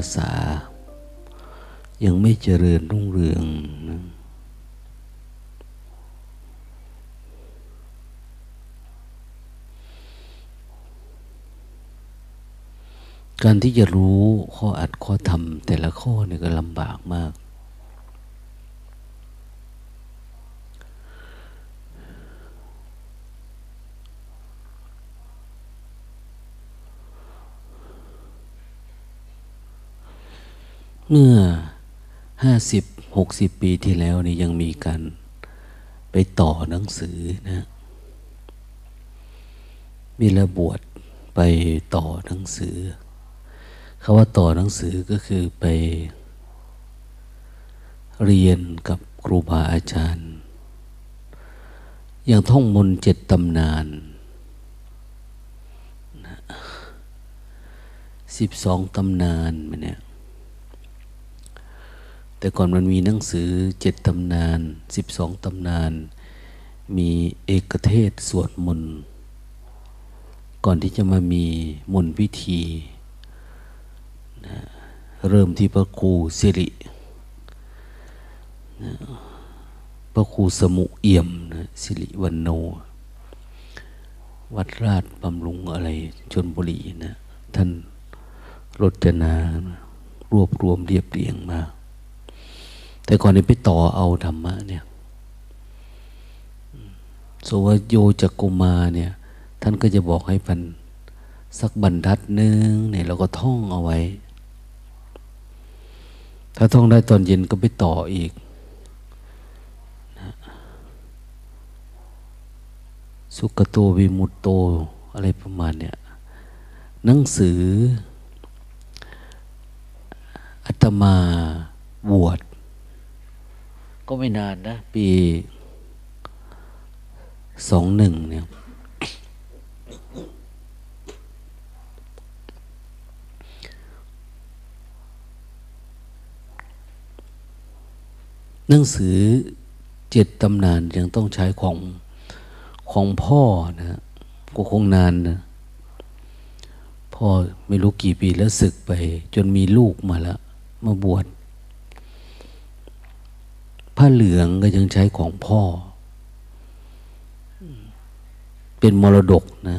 าษา ยังไม่เจริญรุ่งเรืองนะการที่จะรู้ข้ออัดข้อทำแต่ละข้อเนี่ยก็ลำบากมาก เมื่อห้าสิบหกสิบปีที่แล้วนี่ยังมีการไปต่อหนังสือนะ มีระบวชไปต่อหนังสือคาว่าต่อหนังสือก็คือไป เรียนกับครูบาอาจารย์ อย่างท่องมนเจ็ดตำนานสิบสองตำนานมันเนี่ย แต่ก่อนมันมีหนังสือเจ็ดตำนานสิบสองตำนาน มีเอกเทศสวดมนต์ก่อนที่จะมามีมนต์พิธีนะเริ่มที่พระครูสิรินะพระครูสมุเอี่ยมนะสิริวันโน วัดราชบำรุงอะไรชนบุรีนะ ท่านรจนา รวบรวมเรียบเรียงมา แต่ก่อนนี้ไปต่อเอาธรรมะเนี่ยสวโยจักกุมาเนี่ย ท่านก็จะบอกให้พันสักบรรทัดหนึ่งเนี่ยเราก็ท่องเอาไว้ ถ้าท่องได้ตอนเย็นก็ไปต่ออีกนะสุกโตวิมุตโตอะไรประมาณเนี่ยหนังสืออัตมาบวช ก็ไม่นานนะ ปีสองหนึ่งเนี่ย หนังสือเจ็ดตำนานยังต้องใช้ของของพ่อนะ ก็คงนานนะ พ่อไม่รู้กี่ปีแล้วศึกไป จนมีลูกมาแล้ว มาบวช ผ้าเหลืองก็ยังใช้ของพ่อ เป็นมรดกนะ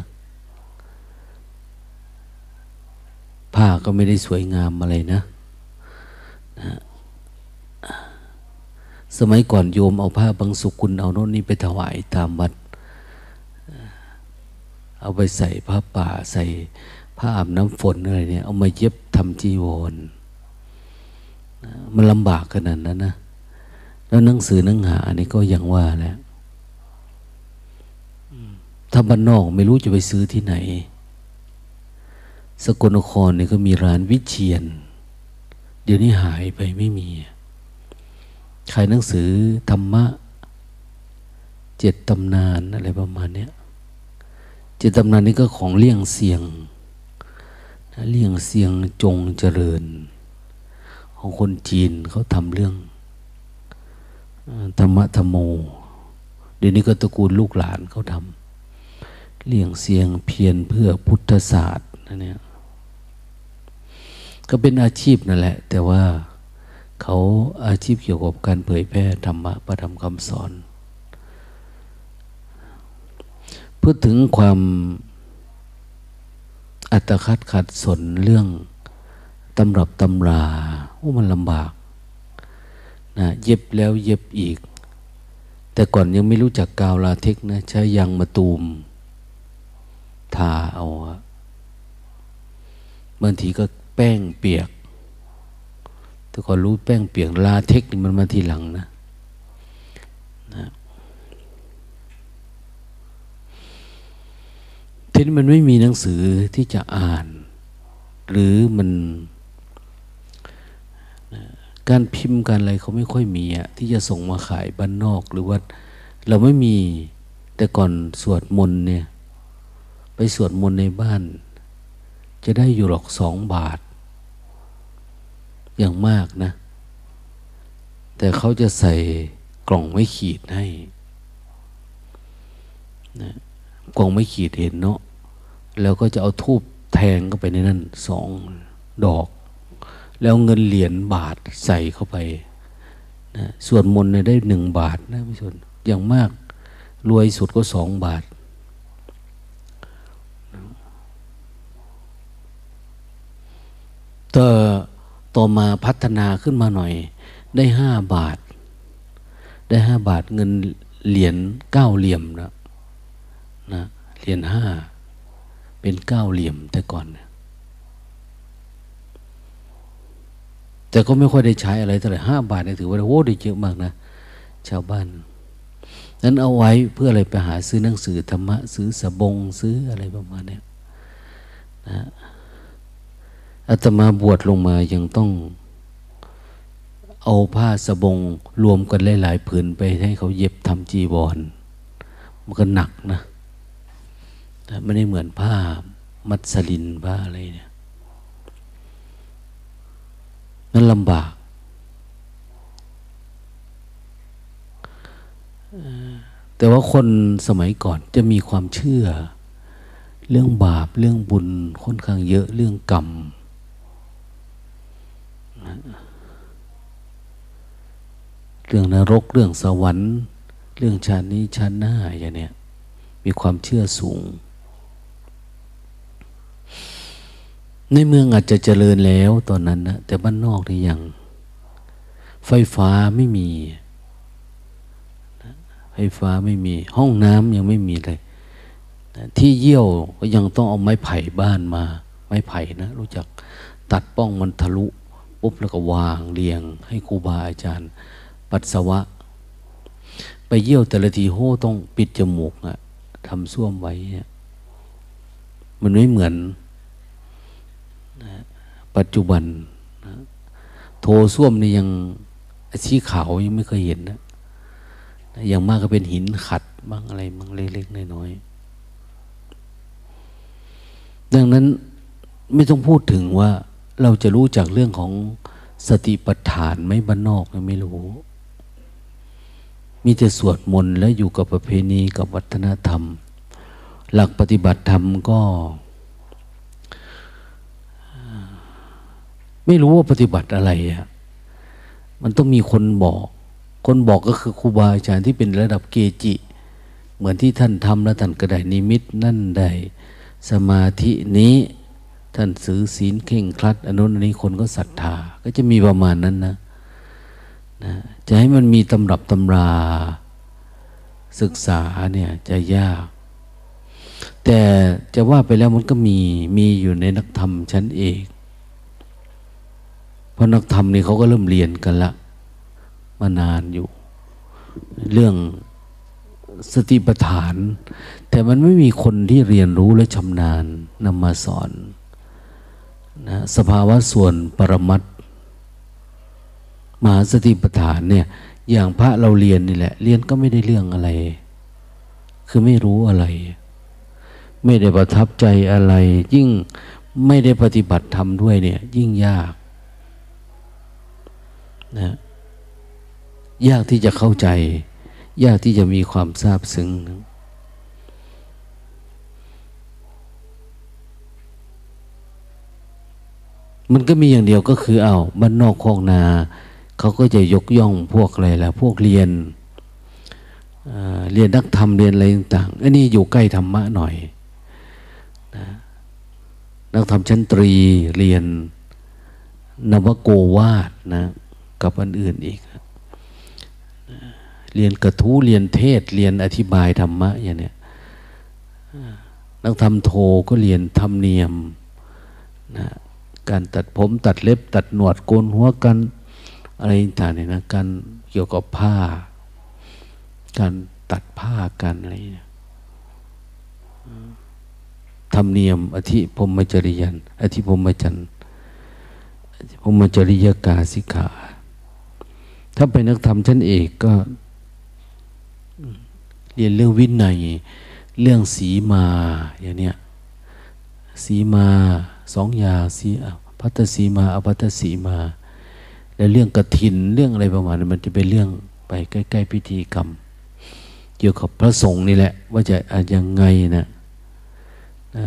ผ้าก็ไม่ได้สวยงามอะไรนะนะ สมัยก่อนโยมเอาผ้าบางสุกุลเอาโน่นนี่ไปถวายตามวัด เอาไปใส่ผ้าป่าใส่ผ้าอาบน้ำฝนอะไรเนี่ย เอามาเย็บทำจีวร มันลำบากขนาดนั้นนะ แล้วหนังสือหนังหานี่ก็ยังว่าแหละถ้าบ้านนอกไม่รู้จะไปซื้อที่ไหน สกลนครนี่ก็มีร้านวิเชียน เดี๋ยวนี้หายไปไม่มี ขายหนังสือธรรมะ เจ็ดตำนานอะไรประมาณนี้เจ็ดตำนานนี้ก็ของเลี่ยงเสียงเลี่ยงเสียงจงเจริญ ของคนจีนเขาทำเรื่อง ธรรมะธรรมโม เดี๋ยวนี้ก็ตระกูลลูกหลานเขาทำเลี่ยงเสียงเพียรเพื่อพุทธศาสตร์นั่นเนี่ยก็เป็นอาชีพนั่นแหละ แต่ว่าเขาอาชีพเกี่ยวกับการเผยแพร่ธรรมะประธรรมคำสอน พูดถึงความอัตคัดขัดสนเรื่องตำรับตำราว่ามันลำบาก นะเย็บแล้วเย็บอีก แต่ก่อนยังไม่รู้จักกาวลาเทคนะ ใช้ยางมาตูม ทาเอาบางทีก็แป้งเปียก แต่ก่อนรู้แป้งเปียกลาเทคนี่มันมาทีหลังนะนะทีนี้มันไม่มีหนังสือที่จะอ่าน หรือมัน การพิมพ์การอะไรเขาไม่ค่อยมีอะที่จะส่งมาขายบ้านนอกหรือว่าเราไม่มีแต่ก่อนสวดมนต์เนี่ย ไปสวดมนต์ในบ้าน จะได้อยู่หรอกสองบาท อย่างมากนะ แต่เขาจะใส่กล่องไม่ขีดให้นะกล่องไม่ขีดเห็นเนาะแล้วก็จะเอาทูบแทงเข้าไปในนั้นสองดอก แล้วเงินเหรียญบาทใส่เข้าไปนะส่วนมนได้หนึ่งบาทนะพี่ชนอย่างมากรวยสุดก็สองบาท ต่อต่อมาพัฒนาขึ้นมาหน่อย ได้ห้าบาท ได้ห้าบาทเงินเหรียญเก้าเหลี่ยมนะนะเหรียญห้าเป็นเก้าเหลี่ยมแต่ก่อนนะ แต่ก็ไม่ค่อยได้ใช้อะไรเท่าไหร่ห้าบาทเนี่ยถือว่าโอ้ได้เยอะมากนะ ชาวบ้านนั้นเอาไว้เพื่ออะไรไปหาซื้อหนังสือธรรมะซื้อสบงซื้ออะไรประมาณนี้นะอาตมาบวชลงมายังต้อง เอาผ้าสบงรวมกันหลายๆผืนไปให้เขาเย็บทำจีวรมันก็หนักนะแต่ไม่ได้เหมือนผ้ามัสลินผ้าอะไรเนี่ย นั่นลำบาก แต่ว่าคนสมัยก่อนจะมีความเชื่อ เรื่องบาปเรื่องบุญค่อนข้างเยอะเรื่องกรรมเรื่องนรกเรื่องสวรรค์ เรื่องชาตินี้ชาติหน้าอย่างเนี้ยมีความเชื่อสูง ในเมืองอาจจะเจริญแล้วตอนนั้นนะแต่บ้านนอกนี่ยัง ไฟฟ้าไม่มี ไฟฟ้าไม่มี ห้องน้ำยังไม่มีเลย ที่เยี่ยวก็ยังต้องเอาไม้ไผ่บ้านมา ไม้ไผ่นะ รู้จักตัดป้องมันทะลุปุ๊บแล้วก็วางเรียง ให้ครูบาอาจารย์ ปัสสาวะ ไปเยี่ยวแต่ละทีโหต้องปิดจมูกอะทำส้วมไว้ มันไม่เหมือน ปัจจุบันนะโถส้วมนี่ยังสีขาวยังไม่เคยเห็นนะอย่างมากก็เป็นหินขัดบ้างอะไรบ้างเล็กๆน้อยๆดังนั้นไม่ต้องพูดถึงว่าเราจะรู้จักเรื่องของสติปัฏฐานไม่บ้านนอกไม่รู้ มีแต่สวดมนต์และอยู่กับประเพณีกับวัฒนธรรม หลักปฏิบัติธรรมก็ ไม่รู้ว่าปฏิบัติอะไรอะมันต้องมีคนบอก คนบอกก็คือครูบาอาจารย์ที่เป็นระดับเกจิ เหมือนที่ท่านทำแล้วท่านก็ได้นิมิตนั่นได้สมาธินี้ท่านซื้อศีลเข่งครัดอนุนนี้คนก็ศรัทธา ก็จะมีประมาณนั้นนะนะจะให้มันมีตำรับตำรา ศึกษาเนี่ยจะยาก แต่จะว่าไปแล้วมันก็มีมีอยู่ในนักธรรมชั้นเอก เพราะนักธรรมนี่เขาก็เริ่มเรียนกันละ มานานอยู่ เรื่องสติปัฏฐาน แต่มันไม่มีคนที่เรียนรู้และชำนาญนำมาสอนนะสภาวะส่วนปรมัตมหาสติปัฏฐานเนี่ย อย่างพระเราเรียนนี่แหละ เรียนก็ไม่ได้เรื่องอะไร คือไม่รู้อะไร ไม่ได้ประทับใจอะไร ยิ่งไม่ได้ปฏิบัติธรรมด้วยเนี่ย ยิ่งยาก นะยากที่จะเข้าใจ ยากที่จะมีความทราบซึ้งนะมันก็มีอย่างเดียวก็คือเอาบ้านนอกคลองนา เขาก็จะยกย่องพวกอะไรล่ะ พวกเรียนเรียนนักธรรมเรียนอะไรต่างๆอันนี้อยู่ใกล้ธรรมะหน่อยนะนักธรรมชั้นตรีเรียนนวโกวาดนะ กับอันอื่นอีก เรียนกระทู้เรียนเทศเรียนอธิบายธรรมะอย่างเนี้ยนักทำโทก็เรียนธรรมเนียมนะการตัดผมตัดเล็บ ตัดหนวดโกนหัวกัน อะไรต่างเนี่ยนะการเกี่ยวกับผ้า การตัดผ้ากันอะไรเนี่ยธรรมเนียม อธิพมจริยัน อธิพมจันพรมจริยกาสิกา ถ้าเป็นนักธรรมชั้นเอกก็เรียนเรื่องวินัย เรื่องสีมาอย่างเนี้ยสีมาสองอย่างสีพัตสีมาอภัตสีมา แล้วเรื่องกระถินเรื่องอะไรประมาณนั้นมันจะเป็นเรื่องไปใกล้ ๆ พิธีกรรม เกี่ยวกับพระสงฆ์นี่แหละ ว่าจะยังไงนะนะ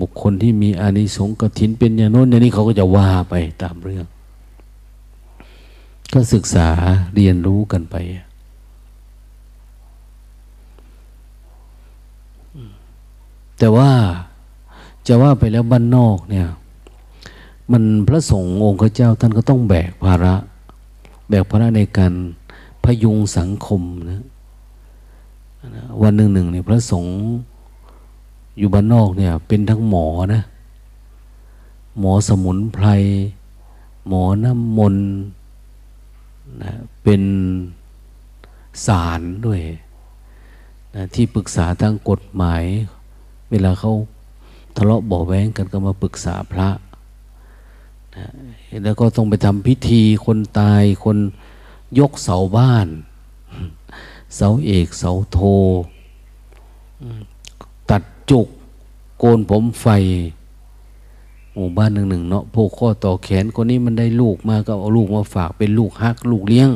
บุคคลที่มีอานิสงส์กระถินเป็นอย่างโน้นอย่างนี้เขาก็จะว่าไปตามเรื่อง ก็ศึกษาเรียนรู้กันไป แต่ว่าจะว่าไปแล้วบ้านนอกเนี่ย มันพระสงฆ์องค์เจ้าท่านก็ต้องแบกภาระ แบกภาระในการพยุงสังคมนะวันหนึ่งหนึ่งเนี่ยพระสงฆ์อยู่บ้านนอกเนี่ย เป็นทั้งหมอนะ หมอสมุนไพรหมอน้ำมนต์ นะเป็นสารด้วยนะที่ปรึกษาทางกฎหมาย เวลาเขาทะเลาะเบาแว้งกันก็มาปรึกษาพระนะแล้วก็ต้องไปทำพิธีคนตายคนยกเสาบ้าน เสาเอกเสาโท ตัดจุก โกนผมไฟ หมู่บ้านหนึ่งหนึ่งเนาะพวกข้อต่อแขนคนนี้มันได้ลูกมาก็เอาลูกมาฝากเป็นลูกฮัก ลูกเลี้ยง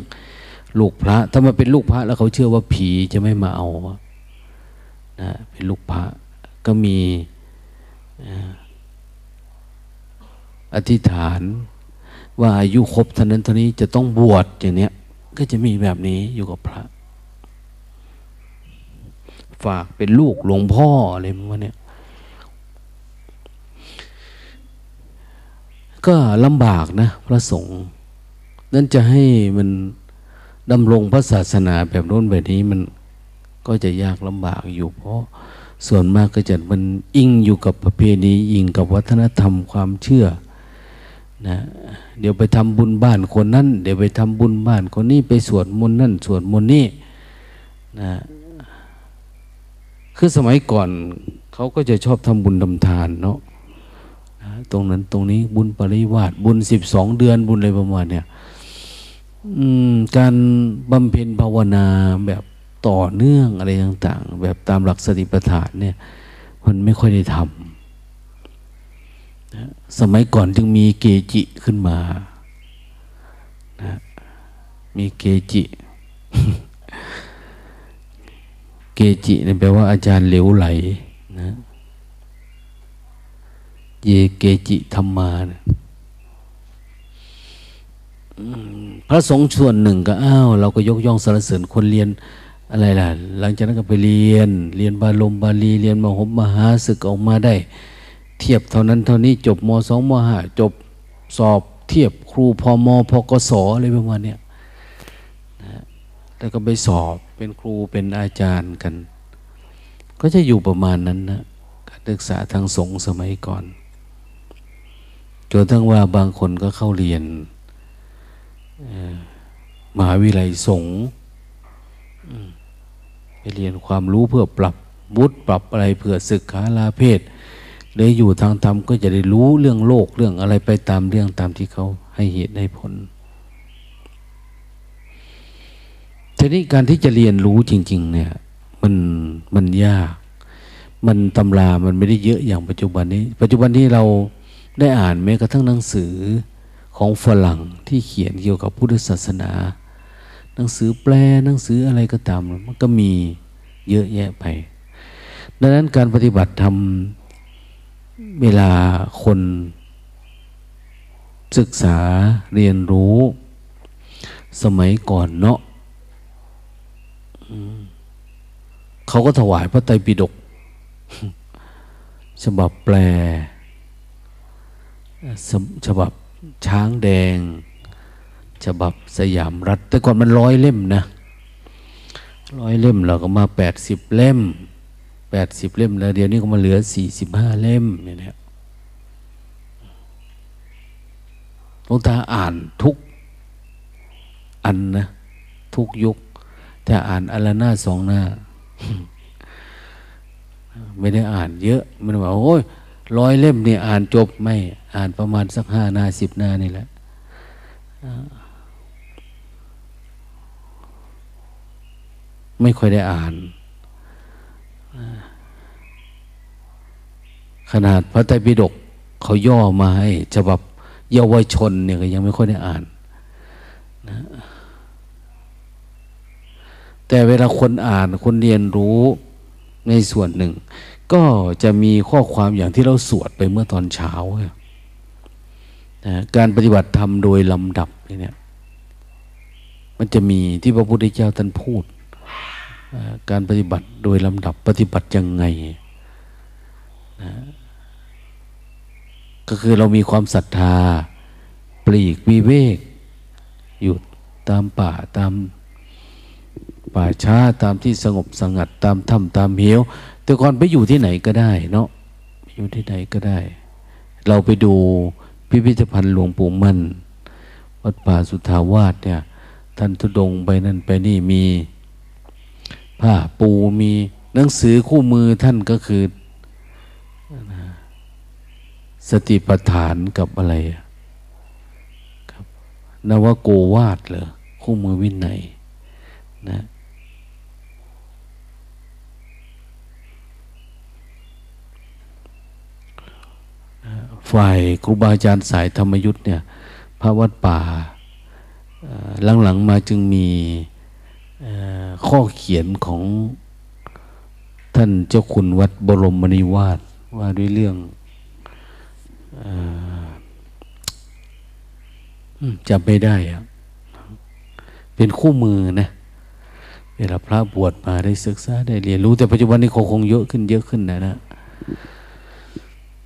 ลูกพระ ถ้ามาเป็นลูกพระแล้วเขาเชื่อว่าผีจะไม่มาเอานะเป็นลูกพระก็มีอธิษฐานว่าอายุครบเท่านั้นเท่านี้จะต้องบวชอย่างเนี้ย ก็จะมีแบบนี้อยู่กับพระ ฝากเป็นลูกหลวงพ่ออะไรประมาณนี้ ก็ลำบากนะพระสงฆ์นั่นจะให้มันดำรงพระศาสนาแบบโน้นแบบนี้มันก็จะยากลำบากอยู่ เพราะส่วนมากก็จะมันอิงอยู่กับประเพณีอิงกับวัฒนธรรมความเชื่อนะเดี๋ยวไปทำบุญบ้านคนนั้น เดี๋ยวไปทำบุญบ้านคนนี้ไปสวดมนต์นั่นสวดมนต์นี่นะคือสมัยก่อนเขาก็จะชอบทำบุญทำทานเนาะนะ ตรงนั้นตรงนี้บุญปริวาสบุญสิบสองเดือนบุญอะไรประมาณเนี่ยการบำเพ็ญภาวนาแบบต่อเนื่องอะไรต่างๆ แบบตามหลักสติปัฏฐานเนี่ย มันไม่ค่อยได้ทำสมัยก่อนจึงมีเกจิขึ้นมานะมีเกจิ เกจิเนี่ยแปลว่าอาจารย์เหลวไหลนะ เยเกจิธรรมานะพระสงฆ์ส่วนหนึ่งก็อ้าวเราก็ยกย่องสรรเสริญคนเรียนอะไรล่ะ หลังจากนั้นก็ไปเรียน เรียนบาลมบาลีเรียนมหมมหาศึกออกมาได้ เทียบเท่านั้นเท่านี้จบมสองมห้าจบสอบเทียบครูพอมพกศอะไรประมาณนี้นะแล้วก็ไปสอบเป็นครูเป็นอาจารย์กัน ก็จะอยู่ประมาณนั้นนะการศึกษาทางสงฆ์สมัยก่อน จนทั้งว่าบางคนก็เข้าเรียนมหาวิทยาลัยสงฆ์ไปเรียนความรู้เพื่อปรับบุตรปรับอะไรเพื่อศึกษาลาเพศเลยอยู่ทางธรรมก็จะได้รู้เรื่องโลกเรื่องอะไรไปตามเรื่องตามที่เขาให้เหตุให้ผลทีนี้การที่จะเรียนรู้จริง ๆ เนี่ย มันมันยาก มันตำรามันไม่ได้เยอะอย่างปัจจุบันนี้ ปัจจุบันนี้เรา ได้อ่านแม้กระทั่งหนังสือของฝรั่งที่เขียนเกี่ยวกับพุทธศาสนา หนังสือแปลหนังสืออะไรก็ตามมันก็มีเยอะแยะไป ดังนั้นการปฏิบัติธรรมเวลาคนศึกษาเรียนรู้ สมัยก่อนเนาะเขาก็ถวายพระไตรปิฎกฉบับแปล ฉบับช้างแดง ฉบับสยามรัฐ แต่ก่อนมันร้อยเล่มนะร้อยเล่มเราก็มาแปดสิบเล่มแปดสิบเล่มแล้ว เดี๋ยวนี้ก็มาเหลือสี่สิบห้าเล่มเนี่ยหลวงตาอ่านทุกอันนะ ทุกยุค แต่อ่านอันละหน้าสองหน้า ไม่ได้อ่านเยอะ มันบอกโอ้ย ร้อยเล่มเนี่ยอ่านจบไม่อ่านประมาณสักห้านาสิบนานี่แหละไม่ค่อยได้อ่าน ขนาดพระไตรปิฎกเขาย่อมาให้ฉบับเยาวชนเนี่ยก็ยังไม่ค่อยได้อ่านนะแต่เวลาคนอ่านคนเรียนรู้ในส่วนหนึ่ง ก็จะมีข้อความอย่างที่เราสวดไปเมื่อตอนเช้านะการปฏิบัติธรรมโดยลำดับเนี่ยมันจะมีที่พระพุทธเจ้าท่านพูด การปฏิบัติโดยลำดับปฏิบัติยังไงนะก็คือเรามีความศรัทธา ปลีกวิเวก อยู่ตามป่าตามป่าช้าตามที่สงบสงัดตามถ้ำตามเหว แต่ก่อนไปอยู่ที่ไหนก็ได้เนาะอยู่ที่ไหนก็ได้ เราไปดูพิพิธภัณฑ์หลวงปู่มั่น วัดป่าสุทธาวาสเนี่ย ท่านทุดงไปนั่นไปนี่มีผ้าปูมีหนังสือคู่มือท่านก็คือ สติปัฏฐานกับอะไรครับนวโกวาดเหรอคู่มือวินัยนะ ฝ่ายครูบาอาจารย์สายธรรมยุทธ์เนี่ยพระวัดป่าหลังๆมาจึงมีข้อเขียนของท่านเจ้าคุณวัดบรมมณีวาดว่าด้วยเรื่องจำไม่ได้อะเป็นคู่มือนะเวลาพระบวชมาได้ศึกษาได้เรียนรู้แต่ปัจจุบันนี้คงเยอะขึ้นเยอะขึ้นนะนะ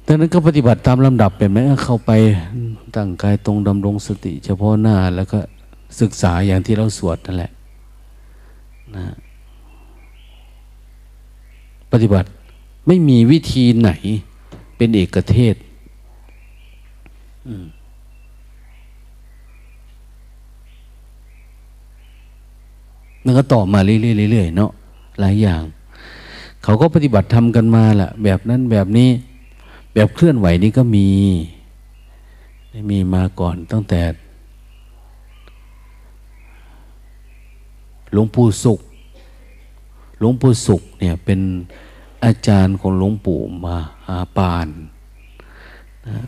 ดังนั้นก็ปฏิบัติตามลำดับเป็นไหมเข้าไปตั้งกายตรงดำรงสติ เฉพาะหน้าแล้วก็ศึกษาอย่างที่เราสวดนั่นแหละนะปฏิบัติไม่มีวิธีไหนเป็นเอกเทศนั่นก็ต่อมาเรื่อยๆเนาะหลายอย่าง เขาก็ปฏิบัติทำกันมาแหละแบบนั้นแบบนี้ แบบเคลื่อนไหวนี้ก็มี มีมาก่อนตั้งแต่หลวงปู่สุข หลวงปู่สุขเนี่ยเป็นอาจารย์ของหลวงปู่มหาปาน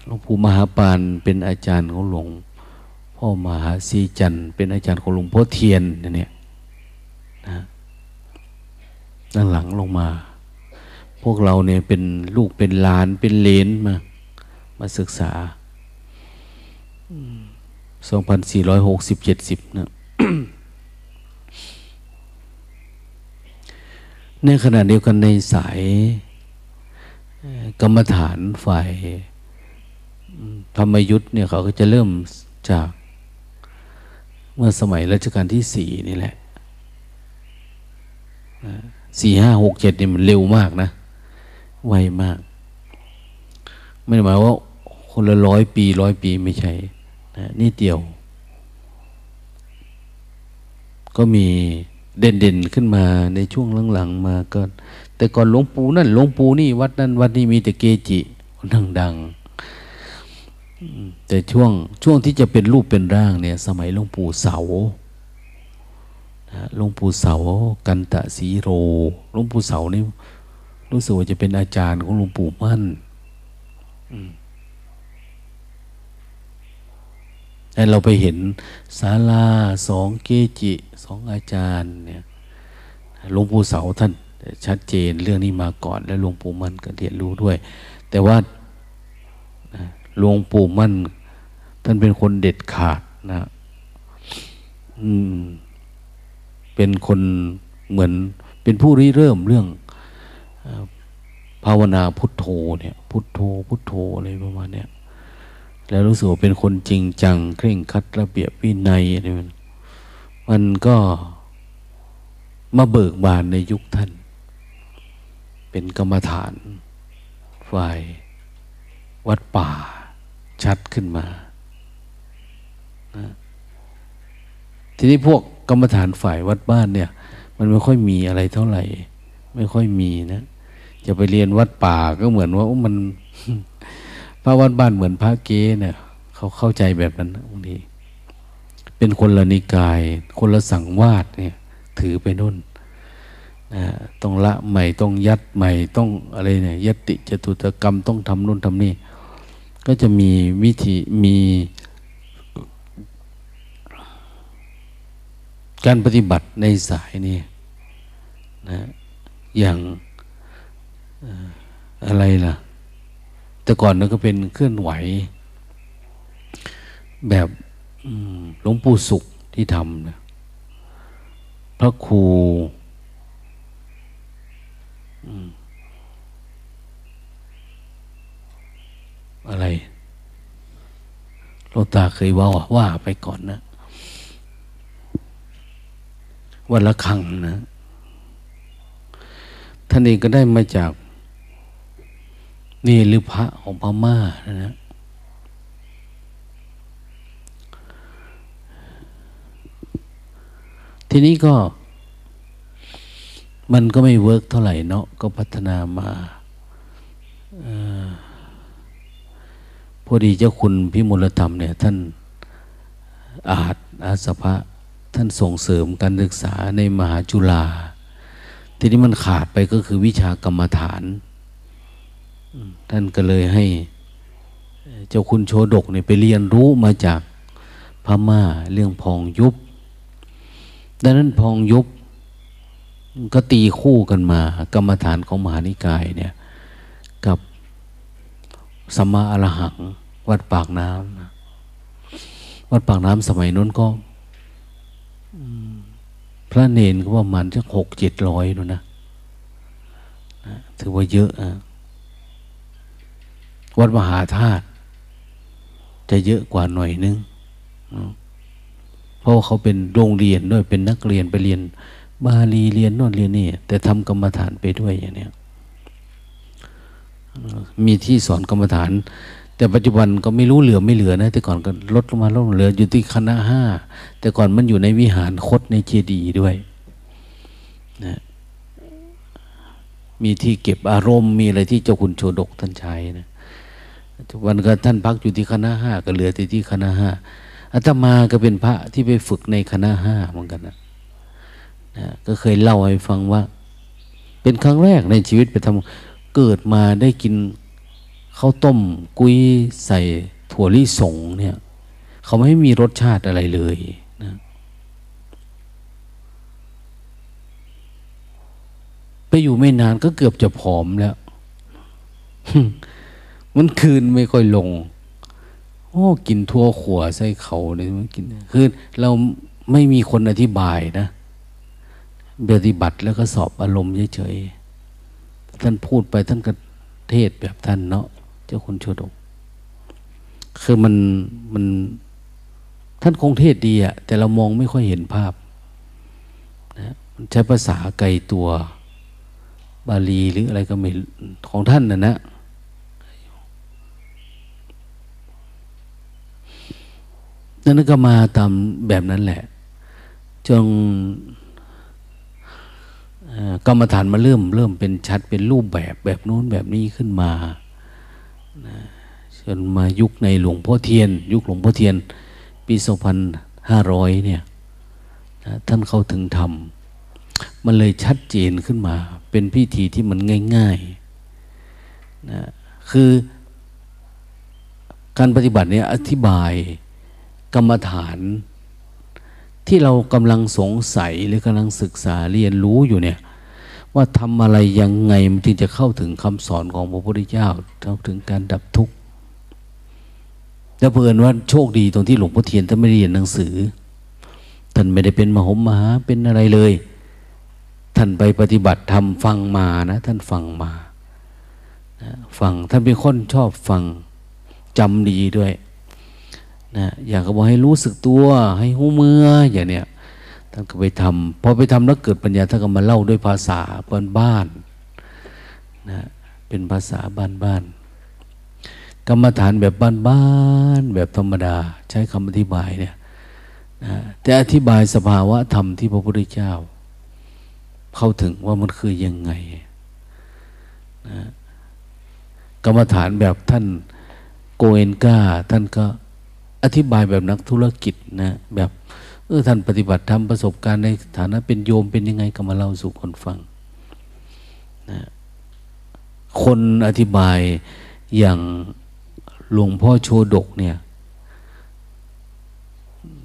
หลวงปู่มหาปานเป็นอาจารย์ของหลวงพ่อมหาสีจันเป็นอาจารย์ของหลวงพ่อเทียนเนี่ยนะด้านหลังลงมา วกเราเนี่ยเป็นลูกเป็นหลานเป็นเลนมา มาศึกษาสองพันสี่ร้อยหกสิบเจ็ดสิบนะในขณะเดียวกันในสายกรรมฐานฝ่ายธรรมยุทธ์เนี่ยเขาก็จะเริ่มจากเมื่อสมัยรัชกาลที่สี่นี่แหละสี่ห้าหกเจ็ดนี่มันเร็วมากนะ ไวมาก ไม่ได้หมายว่าคนละร้อยปีร้อยปีไม่ใช่นะนี่เดียว ก็มีเด่นๆขึ้นมาในช่วงหลังๆมาก็ แต่ก่อนหลวงปู่นั่นหลวงปู่นี่วัดนั้นวัดนี้มีแต่เกจิดังๆแต่ช่วงช่วงที่จะเป็นรูปเป็นร่างเนี่ย สมัยหลวงปู่เสาหลวงปู่เสา กันตะสีโรหลวงปู่เสานี่ รู้สึกว่าจะเป็นอาจารย์ของหลวงปู่มั่นแต่เราไปเห็นศาลาสองเกจิสองอาจารย์เนี่ยหลวงปู่เสาท่าน ชัดเจนเรื่องนี้มาก่อน แล้วหลวงปู่มั่นก็เรียนรู้ด้วย แต่ว่าหลวงปู่มั่น ท่านเป็นคนเด็ดขาดนะอืมเป็นคนเหมือนเป็นผู้ริเริ่มเรื่อง ภาวนาพุทโธเนี่ย พุทโธพุทโธอะไรประมาณเนี้ยแล้วรู้สึกว่าเป็นคนจริงจัง เคร่งคัดระเบียบวินัยอะไรมันมันก็มาเบิกบานในยุคท่าน เป็นกรรมฐาน ฝ่ายวัดป่า ชัดขึ้นมาทีนี้พวกกรรมฐานฝ่ายวัดบ้านเนี่ย มันไม่ค่อยมีอะไรเท่าไหร่ ไม่ค่อยมีนะ จะไปเรียนวัดป่าก็เหมือนว่ามันพระวัดบ้านเหมือนพระเกเนี่ยเขาเข้าใจแบบนั้นบางทีเป็นคนละนิกาย คนละสังวาสเนี่ย ถือไปนู่นนะต้องละใหม่ต้องยัดใหม่ต้องอะไรเนี่ยยติจตุตกรรมต้องทำนู่นทำนี่ก็จะมีวิธีมีการปฏิบัติในสายนี้นะอย่าง อะไรล่ะ แต่ก่อนนั้นก็เป็นเคลื่อนไหว แบบหลวงปู่สุขที่ทำนะพระครูอะไรโลตาเคยว่าว่าไปก่อนนะวันละครั้งนะ ท่านเองก็ได้มาจาก นี่หรือพระของพม่านะทีนี้ก็ มันก็ไม่ work เท่าไหร่เนาะก็พัฒนามาพอดีเจ้าคุณพิมลธรรมเนี่ย ท่านอาจอาสภะท่านส่งเสริมการศึกษาในมหาจุฬาทีนี้มันขาดไปก็คือวิชากรรมฐาน ท่านก็เลยให้เจ้าคุณโชดกเนี่ยไปเรียนรู้มาจากพม่าเรื่องพองยุบ ดังนั้นพองยุบก็ตีคู่กันมา กรรมฐานของมหานิกายเนี่ยกับสัมมาอรหัง วัดปากน้ำวัดปากน้ำสมัยนั้นก็พระเนนก็ประมาณสักหกเจ็ดร้อยนู่นนะถือว่าเยอะอะ วัดมหาธาตุจะเยอะกว่าหน่อยนึงเพราะเขาเป็นโรงเรียนด้วยเป็นนักเรียนไปเรียน บาลีเรียนน่นเรียนนี่แต่ทำกรรมฐานไปด้วยอย่างนี้มีที่สอนกรรมฐาน แต่ปัจจุบันก็ไม่รู้เหลือไม่เหลือนะ แต่ก่อนก็ลดลงมาลดเหลืออยู่ที่คณะห้าแต่ก่อนมันอยู่ในวิหารคดในเจดีย์ด้วยนะมีที่เก็บอารมณ์มีอะไรที่เจ้าคุณโชดกท่านใช้นะ ทุกวันก็ท่านพักอยู่ที่คณะห้าก็เหลือที่ที่คณะห้าอาตมาก็เป็นพระที่ไปฝึกในคณะห้าเหมือนกันนะนะก็เคยเล่าให้ฟังว่า เป็นครั้งแรกในชีวิตไปทำเกิดมาได้กินข้าวต้มกุ้ยใส่ถั่วลิสงเนี่ยเขาไม่มีรสชาติอะไรเลยนะไปอยู่ไม่นานก็เกือบจะผอมแล้ว มันคืนไม่ค่อยลง โอ้กินทั่วขัวใส่เขาเลยมันกินคือเราไม่มีคนอธิบายนะปฏิบัติแล้วก็สอบอารมณ์เฉยๆท่านพูดไปท่านก็เทศแบบท่านเนาะเจ้าคุณโชดกคือมันมันท่านคงเทศดีอะแต่เรามองไม่ค่อยเห็นภาพนะมันใช้ภาษาไกลตัวบาลีหรืออะไรก็ไม่ของท่านนะนะ นั่นก็มาตามแบบนั้นแหละจงกรรมฐานมาเริ่มเริ่มเป็นชัดเป็นรูปแบบแบบนู้นแบบนี้ขึ้นมาจนมายุคในหลวงพ่อเทียน ยุคหลวงพ่อเทียน ปีสองพันห้าร้อยเนี่ยท่านเข้าถึงธรรม มันเลยชัดเจนขึ้นมา เป็นพิธีที่มันง่ายๆนะคือการปฏิบัติเนี่ยอธิบาย กรรมฐาน ที่เรากำลังสงสัยหรือกำลังศึกษาเรียนรู้อยู่เนี่ย ว่าทำอะไรยังไงมันจึงจะเข้าถึงคำสอนของพระพุทธเจ้าเข้าถึงการดับทุกข์แล้วเพื่อนว่าโชคดีตรงที่หลวงพ่อเทียนท่านไม่เรียนหนังสือท่านไม่ได้เป็นมหมมหาเป็นอะไรเลย ท่านไปปฏิบัติทำฟังมานะท่านฟังมาฟังท่านเป็นคนชอบฟังจำดีด้วย นะอยากก็บอกให้รู้สึกตัว ให้หูเมื่ออย่างเนี้ยท่านก็ไปทำพอไปทำแล้วเกิดปัญญาท่านก็มาเล่าด้วยภาษาบ้านบ้านนะเป็นภาษาบ้านบ้านกรรมฐานแบบบ้านบ้านแบบธรรมดา ใช้คำอธิบายเนี่ยนะแต่อธิบายสภาวะธรรมที่พระพุทธเจ้า เข้าถึงว่ามันคือยังไงนะกรรมฐานแบบท่านโกเอนกาท่านก็ อธิบายแบบนักธุรกิจนะแบบเออท่านปฏิบัติทำประสบการณ์ในฐานะเป็นโยมเป็นยังไงก็มาเล่าสู่คนฟังนะคนอธิบายอย่างหลวงพ่อโชดกเนี่ย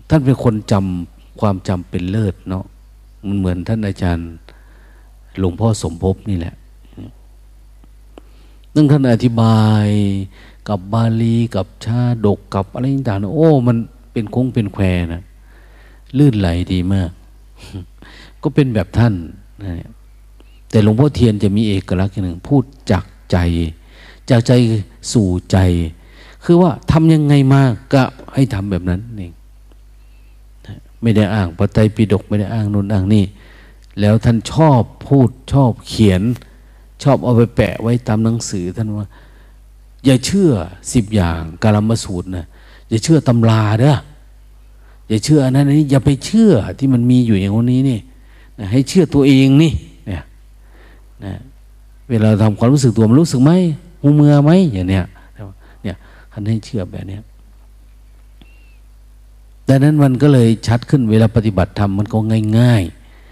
ท่านเป็นคนจำความจำเป็นเลิศเนาะมันเหมือนท่านอาจารย์หลวงพ่อสมภพนี่แหละนั่งท่านอธิบาย กับบาลีกับชาดกกับอะไรต่างๆโอ้ มันเป็นคงเป็นแควนะลื่นไหลดีมาก ก็เป็นแบบท่านนะแต่หลวงพ่อเทียนจะมีเอกลักษณ์หนึ่งพูดจากใจ จากใจสู่ใจ คือว่าทำยังไงมาก็ให้ทำแบบนั้นเองไม่ได้อ้างพระไตรปิฎกไม่ได้อ้างนู่นอ้างนี่ แล้วท่านชอบพูดชอบเขียน ชอบเอาไปแปะไว้ตามหนังสือท่านว่า อย่าเชื่อสิบอย่างกาลมสูตรนะอย่าเชื่อตำราเด้ออย่าเชื่ออันนั้นนี้อย่าไปเชื่อที่มันมีอยู่อย่างนี้นี่นะให้เชื่อตัวเองนี่เนี่ยนะเวลาทำความรู้สึกตัวมันรู้สึกไหมหูเมือไหมอย่างเนี้ยเนี่ยท่านให้เชื่อแบบเนี้ยดังนั้นมันก็เลยชัดขึ้นเวลาปฏิบัติธรรมมันก็ง่าย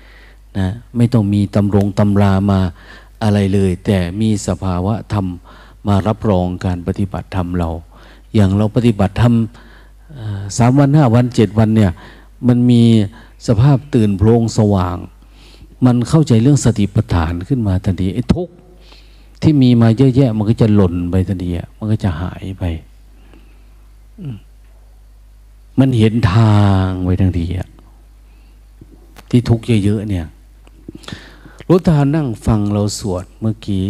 ๆนะไม่ต้องมีตำรงตำรามาอะไรเลย แต่มีสภาวะธรรม มารับรองการปฏิบัติธรรมเรา อย่างเราปฏิบัติธรรมสามวันห้าวันเจ็ดวันเนี่ยมันมีสภาพตื่นโพลงสว่าง มันเข้าใจเรื่องสติปัฏฐานขึ้นมาทันทีไอ้ทุกที่มีมาเยอะแยะ มันก็จะหล่นไปทันทีมันก็จะหายไปมันเห็นทางไว้ทันทีอะที่ทุกข์เยอะๆเนี่ยรุตานั่งฟังเราสวดเมื่อกี้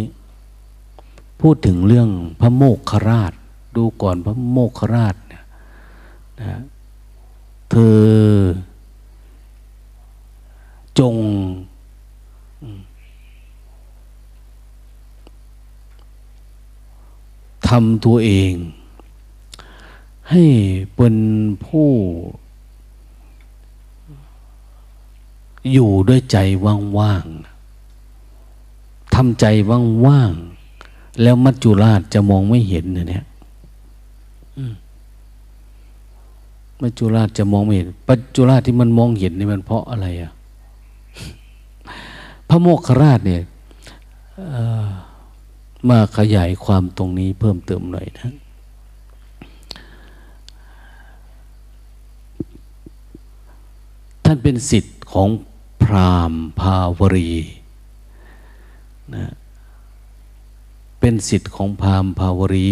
พูดถึงเรื่องพระโมกขราช ดูก่อนพระโมกขราชเนี่ยนะเธอจงทำตัวเอง ให้เป็นผู้ อยู่ด้วยใจว่างๆทำใจว่างๆ แล้วมัจจุราชจะมองไม่เห็นเนี่ยมัจจุราชจะมองไม่เห็น ปัจจุราชที่มันมองเห็นนี่มันเพราะอะไรอะพระโมกขราชเนี่ยมาขยายความตรงนี้เพิ่มเติมหน่อยนะท่านเป็นสิทธิ์ของพราหมณ์ภาวรีนะ เป็นสิทธิ์ของพามภาวรี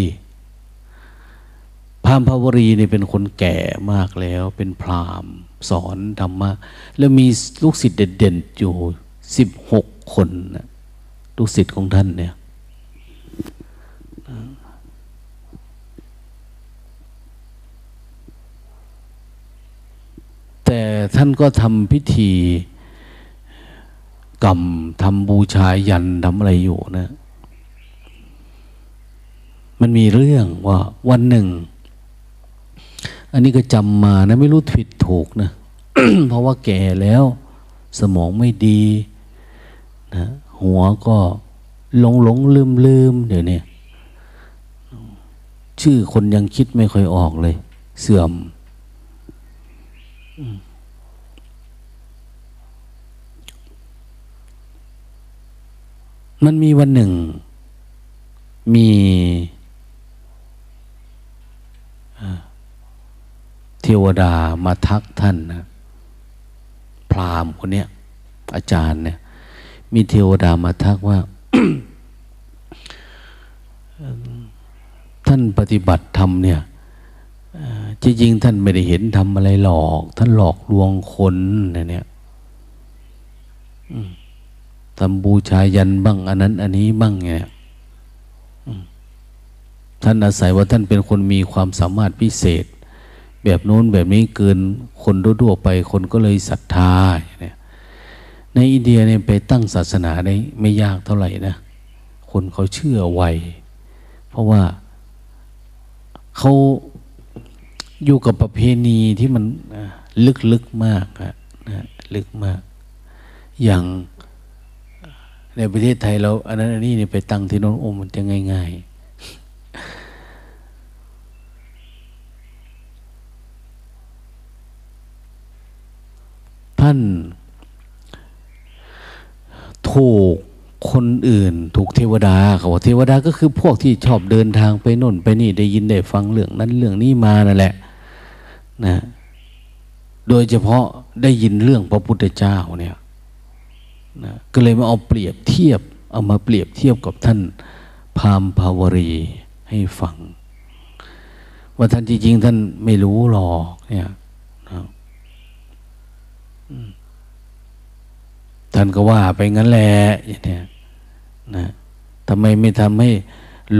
พามภาวรีเนี่ยเป็นคนแก่มากแล้ว เป็นพรามสอนธรรมะแล้วมีลูกศิษย์เด่นๆอยู่สิบหกคนนะลูกศิษย์ของท่านเนี่ยแต่ท่านก็ทำพิธีกรรมทำบูชายันทำอะไรอยู่นะ มันมีเรื่องว่าวันหนึ่ง อันนี้ก็จำมานะไม่รู้ผิดถูกนะเพราะว่าแก่แล้วสมองไม่ดีนะหัวก็หลงหลงลืมลืมเดี๋ยวนี้ชื่อคนยังคิดไม่ค่อยออกเลย เสื่อม มันมีวันหนึ่ง มี เทวดามาทักท่านนะพราหมณ์คนเนี้ยอาจารย์เนี่ย มีเทวดามาทักว่า ท่านปฏิบัติธรรมเนี่ยจริงๆท่านไม่ได้เห็นทำอะไรหลอก ท่านหลอกลวงคนเนี่ยทำบูชายันบ้าง อันนั้น อันนี้บ้างเนี่ยท่านอาศัยว่าท่านเป็นคนมีความสามารถพิเศษ แบบโน้นแบบนี้เกินคนทั่วไปคนก็เลยศรัทธาเนี่ยในอินเดียเนี่ยไปตั้งศาสนาได้ไม่ยากเท่าไหร่นะ คนเขาเชื่อไว เพราะว่าเขาอยู่กับประเพณีที่มันลึกๆมากอะนะลึกมาก อย่างในประเทศไทยเราอันนั้นอันนี้เนี่ยไปตั้งที่โน้นโอมันจะง่าย ๆ ท่านถูกคนอื่น ถูกเทวดาเขาบอกเทวดาก็คือพวกที่ชอบเดินทางไปน่นไปนี่ได้ยินได้ฟังเรื่องนั้นเรื่องนี้มานั่นแหละนะโดยเฉพาะได้ยินเรื่องพระพุทธเจ้าเนี่ยนะก็เลยมาเอาเปรียบเทียบ เอามาเปรียบเทียบกับท่านพามภาวรีให้ฟัง ว่าท่านจริงๆ ท่านไม่รู้หรอกเนี่ยนะ ท่านก็ว่าไปงั้นแหละอย่างเนี้ยนะทำไมไม่ทำให้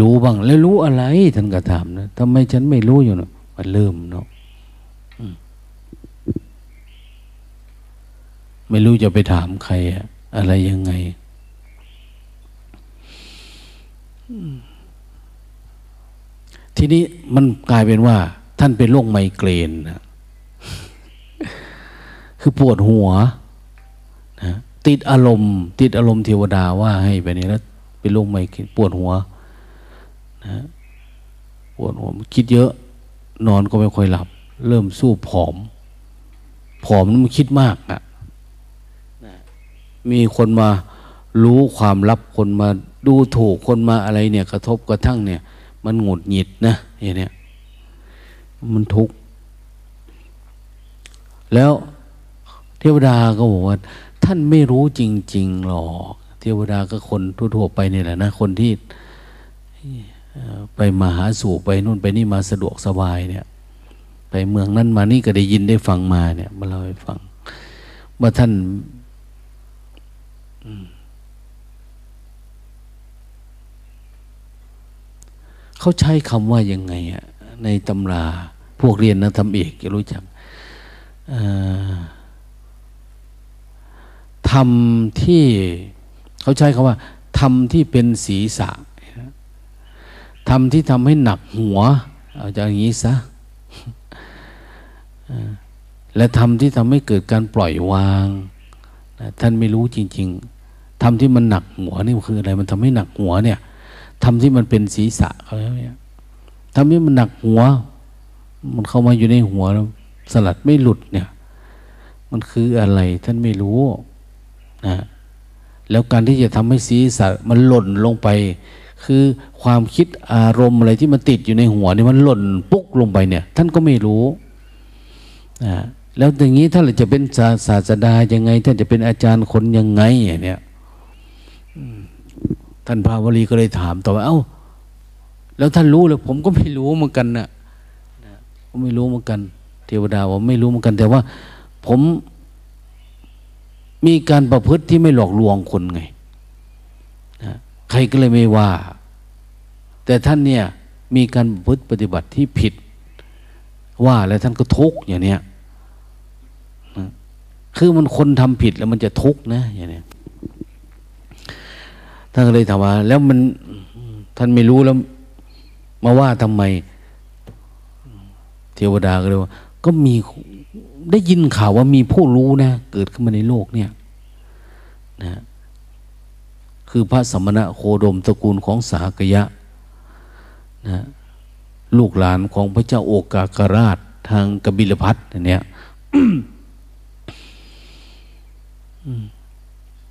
รู้บ้าง แล้วรู้อะไร ท่านก็ถามนะทำไมฉันไม่รู้อยู่เนาะมันเริ่มเนาะไม่รู้จะไปถามใครอะอะไรยังไง ทีนี้มันกลายเป็นว่า ท่านเป็นโรคไมเกรนนะคือปวดหัวนะ ติดอารมณ์ ติดอารมณ์เทวดาว่าให้ไปนี้แล้วเป็นโรคไมเกรนปวดหัวนะปวดหัวคิดเยอะ นอนก็ไม่ค่อยหลับ เริ่มสู้ผอม ผอมมันคิดมากอะมีคนมารู้ความลับคนมาดูถูกคนมาอะไรเนี่ย กระทบกระทั่งเนี่ย มันหงุดหงิดนะอย่างเนี้ยมันทุกข์แล้วเทวดาก็บอกว่า ท่านไม่รู้จริง ๆ หรอก เทวดาก็คนทั่วๆไปนี่แหละนะ คนที่ไปมาหาสู่ไปนู่นไปนี่มาสะดวกสบายเนี่ย ไปเมืองนั้นมานี่ก็ได้ยินได้ฟังมาเนี่ยมาเล่าให้ฟัง ว่าท่านเขาใช้คำว่ายังไงอะในตำราพวกเรียนนะทำเอกจะรู้จัก ทำที่เขาใช้คำว่าทำที่เป็นศีรษะทำที่ทำให้หนักหัว เอาจากอย่างนี้ซะและทำที่ทำให้เกิดการปล่อยวางท่านไม่รู้จริงๆทำที่มันหนักหัวนี่คืออะไร มันทำให้หนักหัวเนี่ยทำที่มันเป็นศีรษะเขาแล้วเนี่ยทำที่มันหนักหัว มันเข้ามาอยู่ในหัวแล้วสลัดไม่หลุดเนี่ย มันคืออะไรท่านไม่รู้ นะแล้วการที่จะทำให้ศีรษะมันหล่นลงไป คือความคิดอารมณ์อะไรที่มันติดอยู่ในหัวนี่มันหล่นปุ๊กลงไปเนี่ย ท่านก็ไม่รู้นะแล้วอย่างนี้ท่านจะเป็นศาสดายังไง ท่านจะเป็นอาจารย์คนยังไงเนี่ยท่านพาวลีก็เลยถามต่อว่า เอ้า แล้วท่านรู้เลยผมก็ไม่รู้เหมือนกันนะนะก็ไม่รู้เหมือนกัน เทวดาว่าไม่รู้เหมือนกัน แต่ว่า ผม มีการประพฤติที่ไม่หลอกลวงคนไงนะใครก็เลยไม่ว่า แต่ท่านเนี่ยมีการประพฤติปฏิบัติที่ผิด ว่าแล้วท่านก็ทุกข์อย่างเนี้ยคือมันคนทำผิดแล้วมันจะทุกข์นะอย่างเนี้ยท่านก็เลยถามว่า แล้วมันท่านไม่รู้แล้ว มาว่าทำไม เทวดาก็เลยว่า ก็มี ได้ยินข่าวว่ามีผู้รู้นะเกิดขึ้นมาในโลกเนี่ยนะคือพระสมณะโคดมตระกูลของสากยะนะลูกหลานของพระเจ้าโอกากราชทางกบิลพัทเนี่ย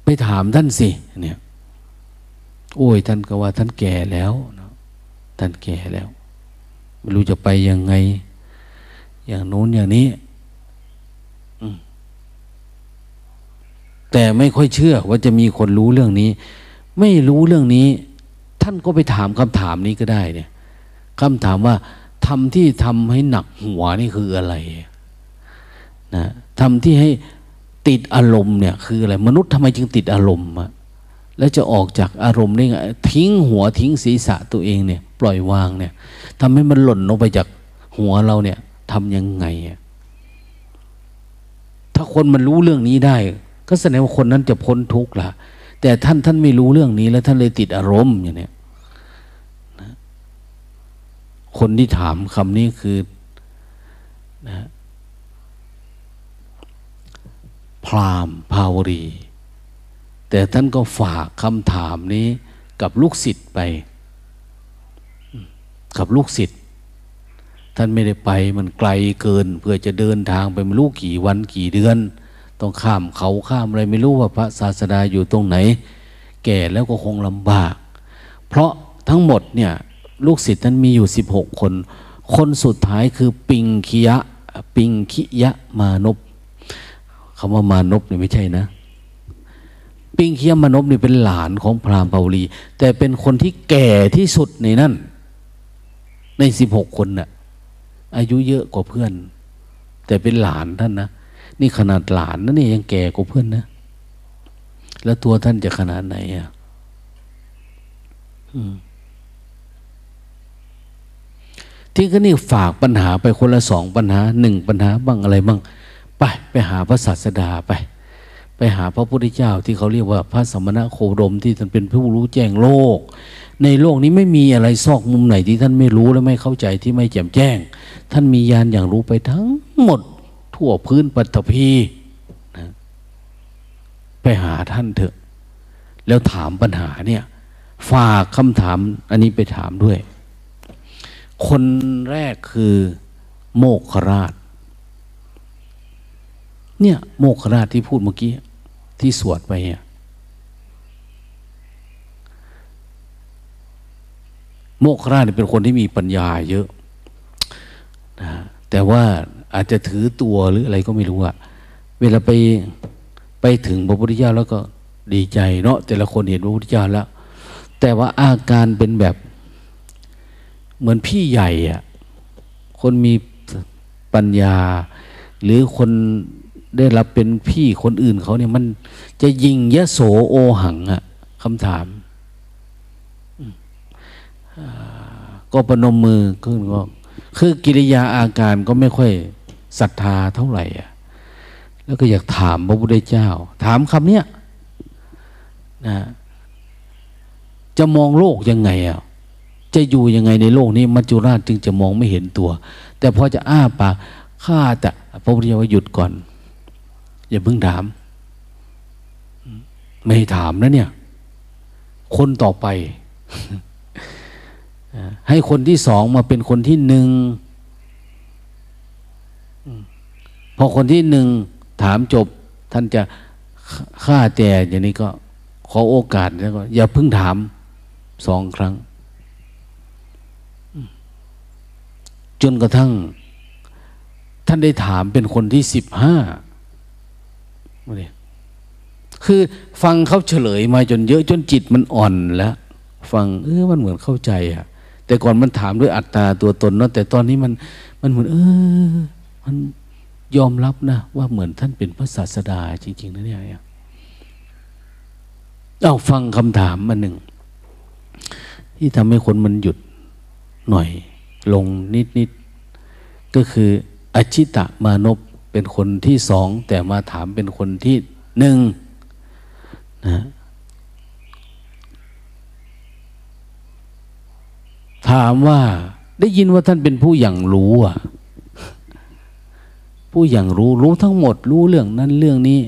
ไปถามท่านสิเนี่ยโอ้ยท่านก็ว่าท่านแก่แล้วท่านแก่แล้ว ไม่รู้จะไปยังไง อย่างโน้นอย่างนี้ แต่ไม่ค่อยเชื่อว่าจะมีคนรู้เรื่องนี้ ไม่รู้เรื่องนี้ ท่านก็ไปถามคำถามนี้ก็ได้เนี่ยคำถามว่าทำที่ทำให้หนักหัวนี่คืออะไรนะทำที่ให้ติดอารมณ์เนี่ยคืออะไร มนุษย์ทำไมจึงติดอารมณ์อะแล้วจะออกจากอารมณ์ได้ไงทิ้งหัวทิ้งศีรษะตัวเองเนี่ย ปล่อยวางเนี่ยทำให้มันหล่นลงไปจากหัวเราเนี่ยทำยังไง ถ้าคนมันรู้เรื่องนี้ได้ ก็แสดงว่าคนนั้นจะพ้นทุกข์ละแต่ท่านท่านไม่รู้เรื่องนี้แล้วท่านเลยติดอารมณ์อย่างนี้นะคนที่ถามคำนี้คือนะพรามภาวรี แต่ท่านก็ฝากคำถามนี้กับลูกศิษย์ไป กับลูกศิษย์ท่านไม่ได้ไปมันไกลเกิน เพื่อจะเดินทางไปไม่รู้กี่วันกี่เดือน ต้องข้ามเขาข้ามอะไรไม่รู้ว่าพระศาสดาอยู่ตรงไหน แก่แล้วก็คงลำบาก เพราะทั้งหมดเนี่ยลูกศิษย์ท่านมีอยู่สิบหกคน คนสุดท้ายคือปิงคิยะ ปิงคิยะมานพคำว่ามานพเนี่ยไม่ใช่นะ ปิงคียะมานพนี่เป็นหลานของพราหมณ์เปาลี แต่เป็นคนที่แก่ที่สุดในนั้นในสิบหกคนน่ะอายุเยอะกว่าเพื่อน แต่เป็นหลานท่านนะ นี่ขนาดหลานนั่นนี่ยังแก่กว่าเพื่อนนะ แล้วตัวท่านจะขนาดไหนอะที่ก็นี่ฝากปัญหาไปคนละสองปัญหาหนึ่งปัญหาบ้างอะไรบ้างไปไปหาพระศาสดาไป ไปหาพระพุทธเจ้าที่เขาเรียกว่าพระสมณะโคดมที่ท่านเป็นผู้รู้แจ้งโลก ในโลกนี้ไม่มีอะไรซอกมุมไหนที่ท่านไม่รู้และไม่เข้าใจที่ไม่แจ่มแจ้ง ท่านมียานอย่างรู้ไปทั้งหมด ทั่วพื้นปัตภีนะไปหาท่านเถอะ แล้วถามปัญหาเนี่ย ฝากคำถามอันนี้ไปถามด้วย คนแรกคือโมกขราช เนี่ย โมกขราชที่พูดเมื่อกี้ ที่สวดไปเนี่ยโมกขราชเป็นคนที่มีปัญญาเยอะนะแต่ว่า อาจจะถือตัวหรืออะไรก็ไม่รู้อะเวลาไปไปถึงพระพุทธเจ้าแล้วก็ดีใจเนาะแต่ละคนเห็นพระพุทธเจ้าแล้ว แต่ว่าอาการเป็นแบบ เหมือนพี่ใหญ่อะคนมีปัญญา หรือคนได้รับเป็นพี่คนอื่นเขาเนี่ยมันจะยิงยะโสโอหังอะคำถามก็ประนมมือขึ้นก็คือกิริยาอาการก็ไม่ค่อย ศรัทธาเท่าไหร่อะแล้วก็อยากถามพระพุทธเจ้า ถามคำเนี้ยนะจะมองโลกยังไงอะจะอยู่ยังไงในโลกนี้ มัจจุราชจึงจะมองไม่เห็นตัว แต่พอจะอ้าปากข้าแต่พระพุทธเจ้าหยุดก่อน อย่าเพิ่งถาม ไม่ถามนะเนี่ย คนต่อไป ให้คนที่สองมาเป็นคนที่หนึ่ง พอคนที่หนึ่งถามจบ ท่านจะฆ่าแต่อย่างนี้ก็ขอโอกาสแล้วก็ อย่าเพิ่งถามสองครั้ง จนกระทั่ง ท่านได้ถามเป็นคนที่สิบห้าคือฟังเขาเฉลยมาจนเยอะจนจิตมันอ่อนแล้ว ฟังเออมันเหมือนเข้าใจอะแต่ก่อนมันถามด้วยอัตตาตัวตนเนาะแต่ตอนนี้มันมันเหมือน เออ มัน ยอมรับนะ ว่าเหมือนท่านเป็นพระศาสดาจริง ๆนะเนี่ยเอาฟังคำถามมาหนึ่ง ที่ทำให้คนมันหยุดหน่อย ลงนิดนิดก็คืออชิตะมานพเป็นคนที่สองแต่มาถามเป็นคนที่หนึ่งนะถามว่าได้ยินว่าท่านเป็นผู้อย่างรู้อะ ผู้อย่างรู้รู้ทั้งหมด รู้เรื่องนั้นเรื่องนี้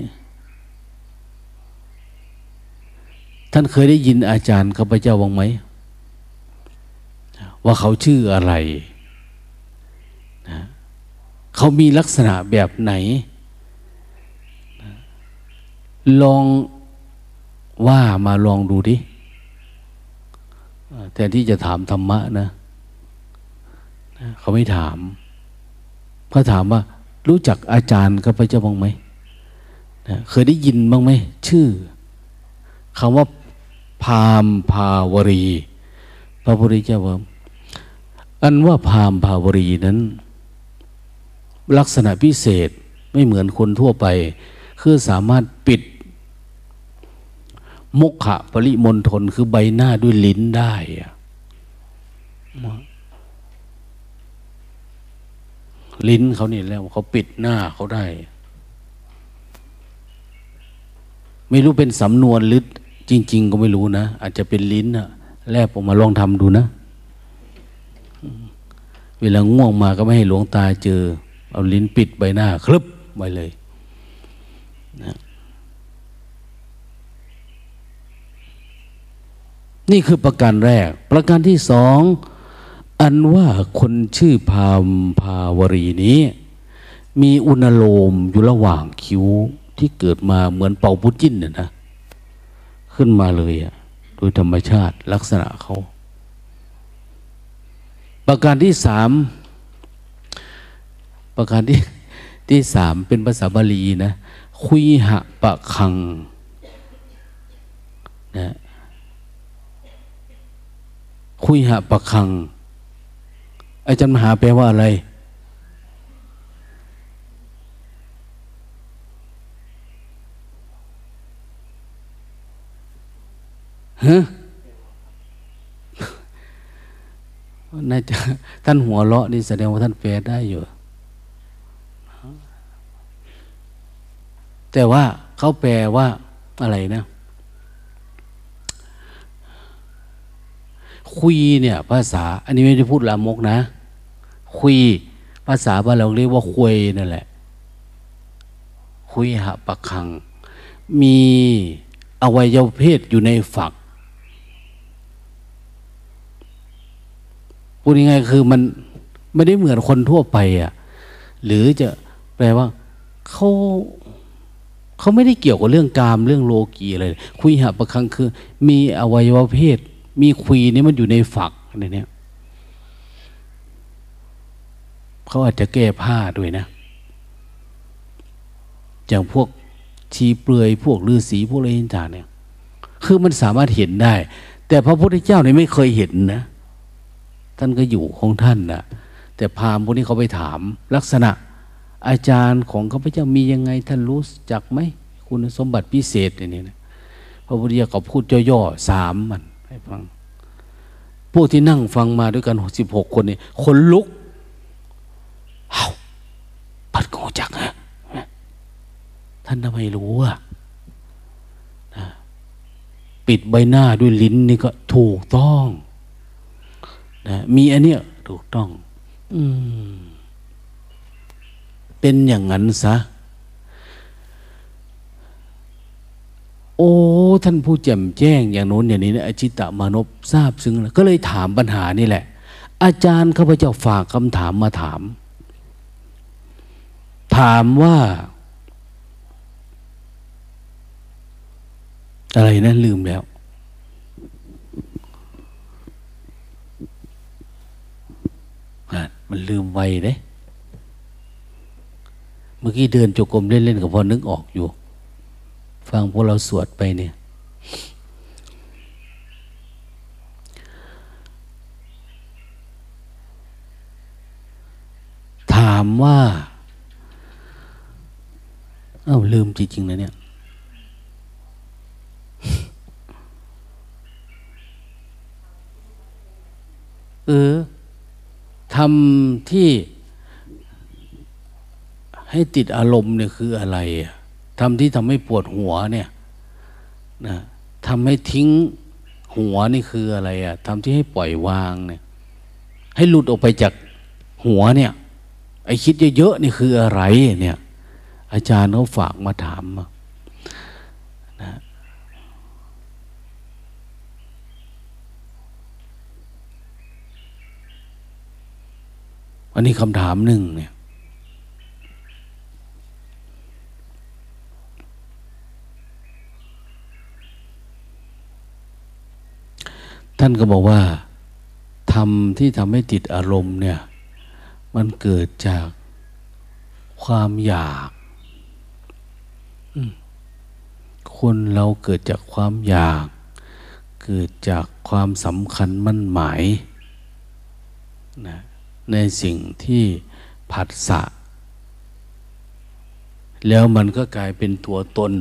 ท่านเคยได้ยินอาจารย์ข้าพเจ้าบ้างไหม ว่าเขาชื่ออะไรนะเขามีลักษณะแบบไหน ลองว่ามาลองดูดิแทนที่จะถามธรรมะนะ เขาไม่ถามเขาถามว่า รู้จักอาจารย์ข้าพเจ้าบ้างไหมเคยได้ยินบ้างไหมชื่อคำว่าพามภาวรี พระพุทธเจ้าว่าอันว่าพามภาวรีนั้น ลักษณะพิเศษไม่เหมือนคนทั่วไป คือสามารถปิด มุขะปริมณฑลคือใบหน้าด้วยลิ้นได้ ลิ้นเขานี่แล้วเขาปิดหน้าเขาได้ ไม่รู้เป็นสำนวนหรือจริง ๆ ก็ไม่รู้นะ อาจจะเป็นลิ้นอะแลบออกมาลองทำดูนะ เวลาง่วงมาก็ไม่ให้หลวงตาเจอ เอาลิ้นปิดใบหน้าคลึบไปเลยนะนี่คือประการแรก ประการที่สอง อันว่าคนชื่อพามภาวรีนี้ มีอุณโลมอยู่ระหว่างคิ้วที่เกิดมาเหมือนเป่าพุจิ้นเนี่ยนะ ขึ้นมาเลยอะโดยธรรมชาติลักษณะเขาประการที่สามประการที่ที่สามเป็นภาษาบาลีนะคุยหะปะคังนะคุยหะปะคัง อาจารย์มหาแปลว่าอะไร ฮะน่าจะท่านหัวเราะนี่แสดงว่าท่านแปลได้อยู่ แต่ว่าเขาแปลว่าอะไรนะคุยเนี่ย ภาษา อันนี้ไม่ได้พูดลามกนะ คุยภาษาบ้านเราเรียกว่าคุยนั่นแหละ คุยหะประคัง มีอวัยวะเพศอยู่ในฝักพูดง่ายๆคือมันไม่ได้เหมือนคนทั่วไปอะ หรือจะแปลว่าเขาเขาไม่ได้เกี่ยวกับเรื่องกามเรื่องโลกีอะไรคุยหะประคังคือ มีอวัยวะเพศ มีคุยนี่มันอยู่ในฝักในนี้ เขาอาจจะแก้ผ้าด้วยนะ อย่างพวกชีเปลือยพวกฤาษีพวกอะไรต่างเนี่ย คือมันสามารถเห็นได้ แต่พระพุทธเจ้าเนี่ยไม่เคยเห็นนะ ท่านก็อยู่ของท่านนะแต่พามพวกนี้เขาไปถาม ลักษณะอาจารย์ของข้าพเจ้ามียังไง ท่านรู้จักไหมคุณสมบัติพิเศษอย่างนี้นะพระพุทธเจ้าก็พูดย่อๆสามมันให้ฟัง พวกที่นั่งฟังมาด้วยกันหกสิบหกคนนี่คนลุก เฮ้าปัดโกจักฮะท่านทำไมรู้อะปิดใบหน้าด้วยลิ้นนี่ก็ถูกต้องนะมีอันเนี้ยถูกต้อง อืม เป็นอย่างนั้นซะ โอ้ ท่านผู้แจ่มแจ้งอย่างโน้นอย่างนี้นะอจิตะมานพทราบซึ้งแล้วก็เลยถามปัญหานี่แหละ อาจารย์ข้าพเจ้าฝากคำถามมาถาม ถามว่า อะไรนะลืมแล้ว มันลืมไวเด้เมื่อกี้เดินจกรมเล่นๆกับพอนึกออกอยู่ ฟังพวกเราสวดไปเนี่ย ถามว่า อ้าลืมจริงๆนะเนี่ย เออทำที่ให้ติดอารมณ์เนี่ยคืออะไรทำที่ทำให้ปวดหัวเนี่ยนะทำให้ทิ้งหัวนี่คืออะไรอะทำที่ให้ปล่อยวางเนี่ยให้หลุดออกไปจากหัวเนี่ย ไอคิดเยอะๆนี่คืออะไรเนี่ย อาจารย์เขาฝากมาถามนะอันนี้คำถามหนึ่งเนี่ยท่านก็บอกว่าทำที่ทำให้ติดอารมณ์เนี่ย มันเกิดจากความอยาก คนเราเกิดจากความอยาก เกิดจากความสำคัญมั่นหมายนะในสิ่งที่ผัสสะ แล้วมันก็กลายเป็นตัวตน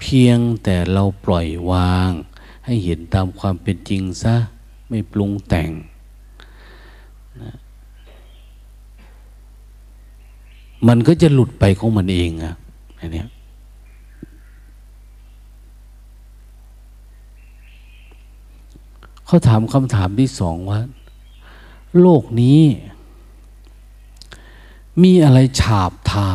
เพียงแต่เราปล่อยวาง ให้เห็นตามความเป็นจริงซะ ไม่ปรุงแต่งนะมันก็จะหลุดไปของมันเองอะอันนี้ เขาถามคำถามที่สองว่า โลกนี้ มีอะไรฉาบทา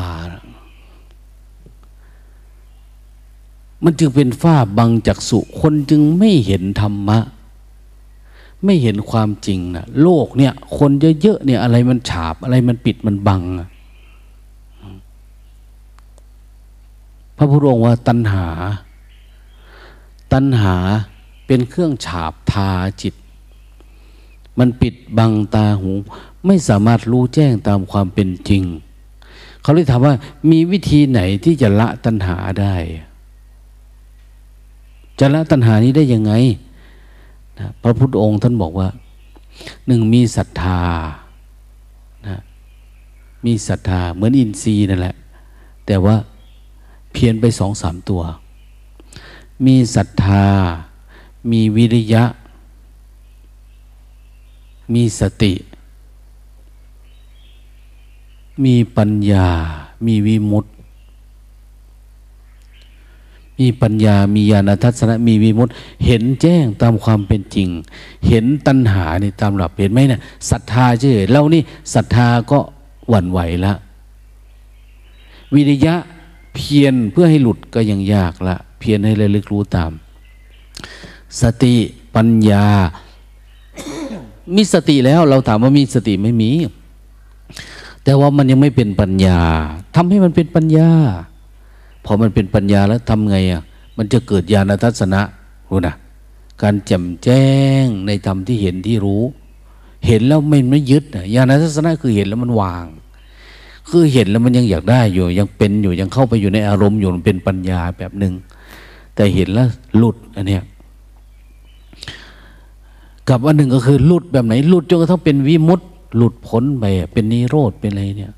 มันจึงเป็นฝ้าบังจากสุคนจึงไม่เห็นธรรมะ ไม่เห็นความจริงนะโลกเนี่ย คนเยอะๆเนี่ย อะไรมันฉาบอะไรมันปิดมันบังพระพุทธองค์ว่าตัณหา ตัณหา เป็นเครื่องฉาบทาจิต มันปิดบังตาหู ไม่สามารถรู้แจ้งตามความเป็นจริง เขาเลยถามว่ามีวิธีไหนที่จะละตัณหาได้ จะละตัณหานี้ได้ยังไงนะพระพุทธองค์ท่านบอกว่าหนึ่งมีศรัทธานะมีศรัทธาเหมือนอินทรีย์นั่นแหละ แต่ว่าเพียนไปสองสามตัว มีศรัทธา มีวิริยะ มีสติ มีปัญญา มีวิมุตติ มีปัญญา มีญาณทัศนะ มีวิมุตติ เห็นแจ้งตามความเป็นจริง เห็นตัณหาในตามหลักเห็นไหมเนะี่ยศรัทธาเฉยเรานี่ศรัทธาก็หวั่นไหวละวิริยะเพียรเพื่อให้หลุดก็ยังยากละ เพียรให้ระลึกรู้ตาม สติปัญญา มีสติแล้วเราถามว่ามีสติไม่มี แต่ว่ามันยังไม่เป็นปัญญาทำให้มันเป็นปัญญา พอมันเป็นปัญญาแล้วทำไงอะมันจะเกิดญาณทัศนะรู้นะการแจ่มแจ้งในธรรมที่เห็นที่รู้ เห็นแล้วไม่ไม่ยึดญาณทัศนะคือเห็นแล้วมันวาง คือเห็นแล้วมันยังอยากได้อยู่ ยังเป็นอยู่ยังเข้าไปอยู่ในอารมณ์อยู่มันเป็นปัญญาแบบหนึ่งแต่เห็นแล้วหลุดอันเนี้ย กับอันหนึ่งก็คือหลุดแบบไหนหลุดจนกระทั่งเป็นวิมุตต์หลุดพ้นไปเป็นนิโรธเป็นอะไรเนี่ย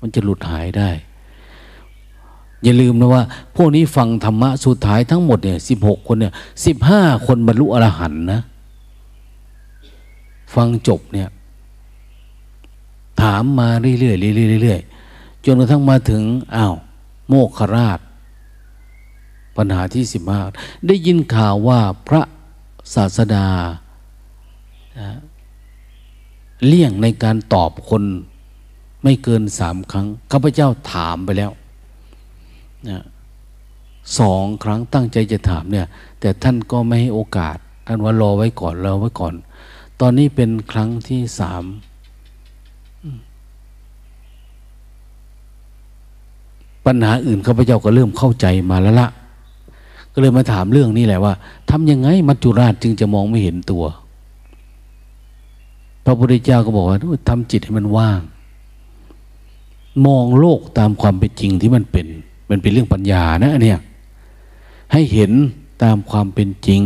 มันจะหลุดหายได้ อย่าลืมนะว่า พวกนี้ฟังธรรมะสุดท้ายทั้งหมดเนี่ยสิบหกคนเนี่ยสิบห้าคนบรรลุอรหันต์นะ ฟังจบเนี่ย ถามมาเรื่อยๆเรื่อยๆเรื่อยๆจนกระทั่งมาถึงอ้าวโมกขราช ปัญหาที่สิบห้าได้ยินข่าวว่าพระศาสดา เลี่ยงในการตอบคนไม่เกินสามครั้งข้าพเจ้าถามไปแล้วนะสองครั้งตั้งใจจะถามเนี่ย แต่ท่านก็ไม่ให้โอกาสท่านว่ารอไว้ก่อนรอไว้ก่อน ตอนนี้เป็นครั้งที่สามปัญหาอื่นข้าพเจ้าก็เริ่มเข้าใจมาแล้วละก็เลยมาถามเรื่องนี้แหละว่าทำยังไงมัจจุราชจึงจะมองไม่เห็นตัว พระพุทธเจ้าก็บอกว่าทำจิตให้มันว่าง มองโลกตามความเป็นจริงที่มันเป็น มันเป็นเรื่องปัญญานะเนี่ย ให้เห็นตามความเป็นจริง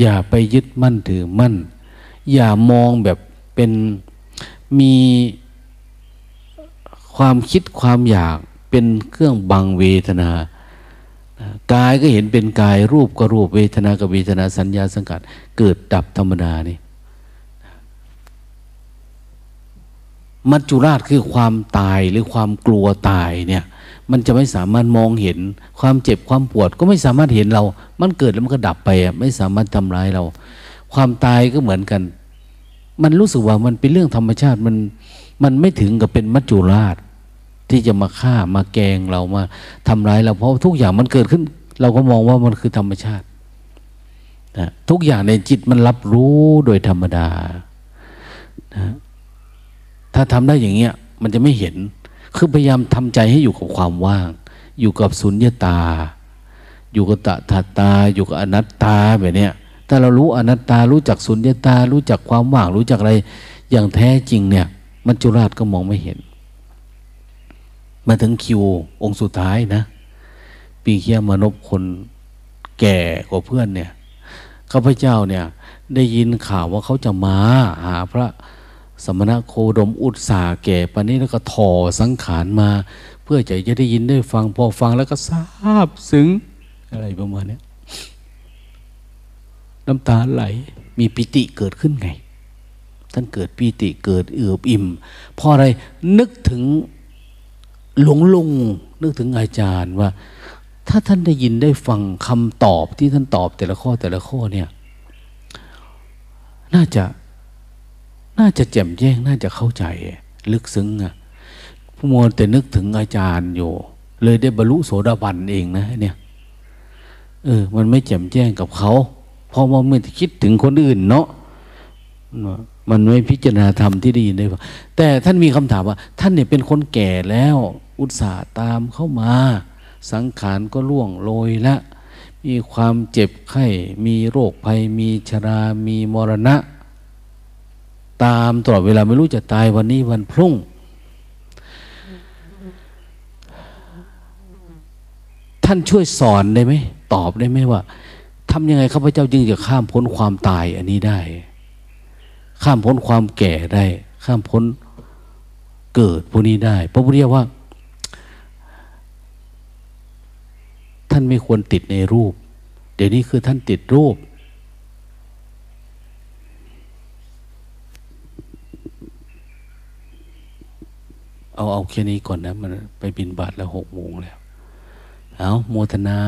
อย่าไปยึดมั่นถือมั่น อย่ามองแบบเป็นมีความคิดความอยากเป็นเครื่องบังเวทนากายก็เห็นเป็นกายรูปก็รูปเวทนากับเวทนาสัญญาสังกัด เกิดดับธรรมดานี่ มัจจุราชคือความตายหรือความกลัวตายเนี่ย มันจะไม่สามารถมองเห็นความเจ็บความปวด ก็ไม่สามารถเห็นเรา มันเกิดแล้วมันก็ดับไปไม่สามารถทำร้ายเรา ความตายก็เหมือนกัน มันรู้สึกว่ามันเป็นเรื่องธรรมชาติมันมันไม่ถึงกับเป็นมัจจุราชที่จะมาฆ่ามาแกงเรามาทำร้ายเราเพราะทุกอย่างมันเกิดขึ้น เราก็มองว่ามันคือธรรมชาตินะทุกอย่างในจิตมันรับรู้โดยธรรมดานะ ถ้าทำได้อย่างเงี้ยมันจะไม่เห็น คือพยายามทำใจให้อยู่กับความว่าง อยู่กับสุญญตา อยู่กับตถาตา อยู่กับอนัตตาแบบเนี้ยถ้าเรารู้อนัตตารู้จักสุญญตา รู้จักความว่าง รู้จักอะไรอย่างแท้จริงเนี่ย มัจจุราชก็มองไม่เห็น มาถึงคิวองค์สุดท้ายนะ ปีเคียมนพคนแก่กว่าเพื่อนเนี่ยข้าพเจ้าเนี่ย ได้ยินข่าวว่าเขาจะมาหาพระ สมณะโคดมอุตสาแก่ปานนี้แล้วก็ถอสังขารมา เพื่อจะจะได้ยินได้ฟังพอฟังแล้วก็ทราบซึ้งอะไรประมาณนี้น้ำตาไหลมีปิติเกิดขึ้นไง ท่านเกิดปิติเกิดเอือบอิ่มเพราะอะไรนึกถึงหลวงลุงนึกถึงอาจารย์ว่า ถ้าท่านได้ยินได้ฟังคำตอบที่ท่านตอบแต่ละข้อแต่ละข้อเนี่ย น่าจะ น่าจะแจ่มแจ้งน่าจะเข้าใจ ลึกซึ้งอะผู้มวลแต่นึกถึงอาจารย์อยู่ เลยได้บรรลุโสดาบันเองนะเนี่ยเออ มันไม่แจ่มแจ้งกับเขา เพราะว่าเมื่อคิดถึงคนอื่นเนาะมันไม่พิจารณาธรรมที่ดีได้แต่ท่านมีคำถามว่า ท่านเนี่ยเป็นคนแก่แล้ว อุตส่าห์ตามเข้ามา สังขารก็ล่วงโรยละ มีความเจ็บไข้ มีโรคภัย มีชรา มีมรณะ ตามตลอดเวลาไม่รู้จะตายวันนี้วันพรุ่ง ท่านช่วยสอนได้ไหมตอบได้ไหมว่าทำยังไงข้าพเจ้าจึงจะข้ามพ้นความตายอันนี้ได้ ข้ามพ้นความแก่ได้ ข้ามพ้นเกิดพวกนี้ได้ พระพุทธเจ้าว่า ท่านไม่ควรติดในรูป เดี๋ยวนี้คือท่านติดรูป เอาเอาแค่นี้ก่อนนะ มันไปบินบาทแล้วหกโมงแล้ว เอาโมทนา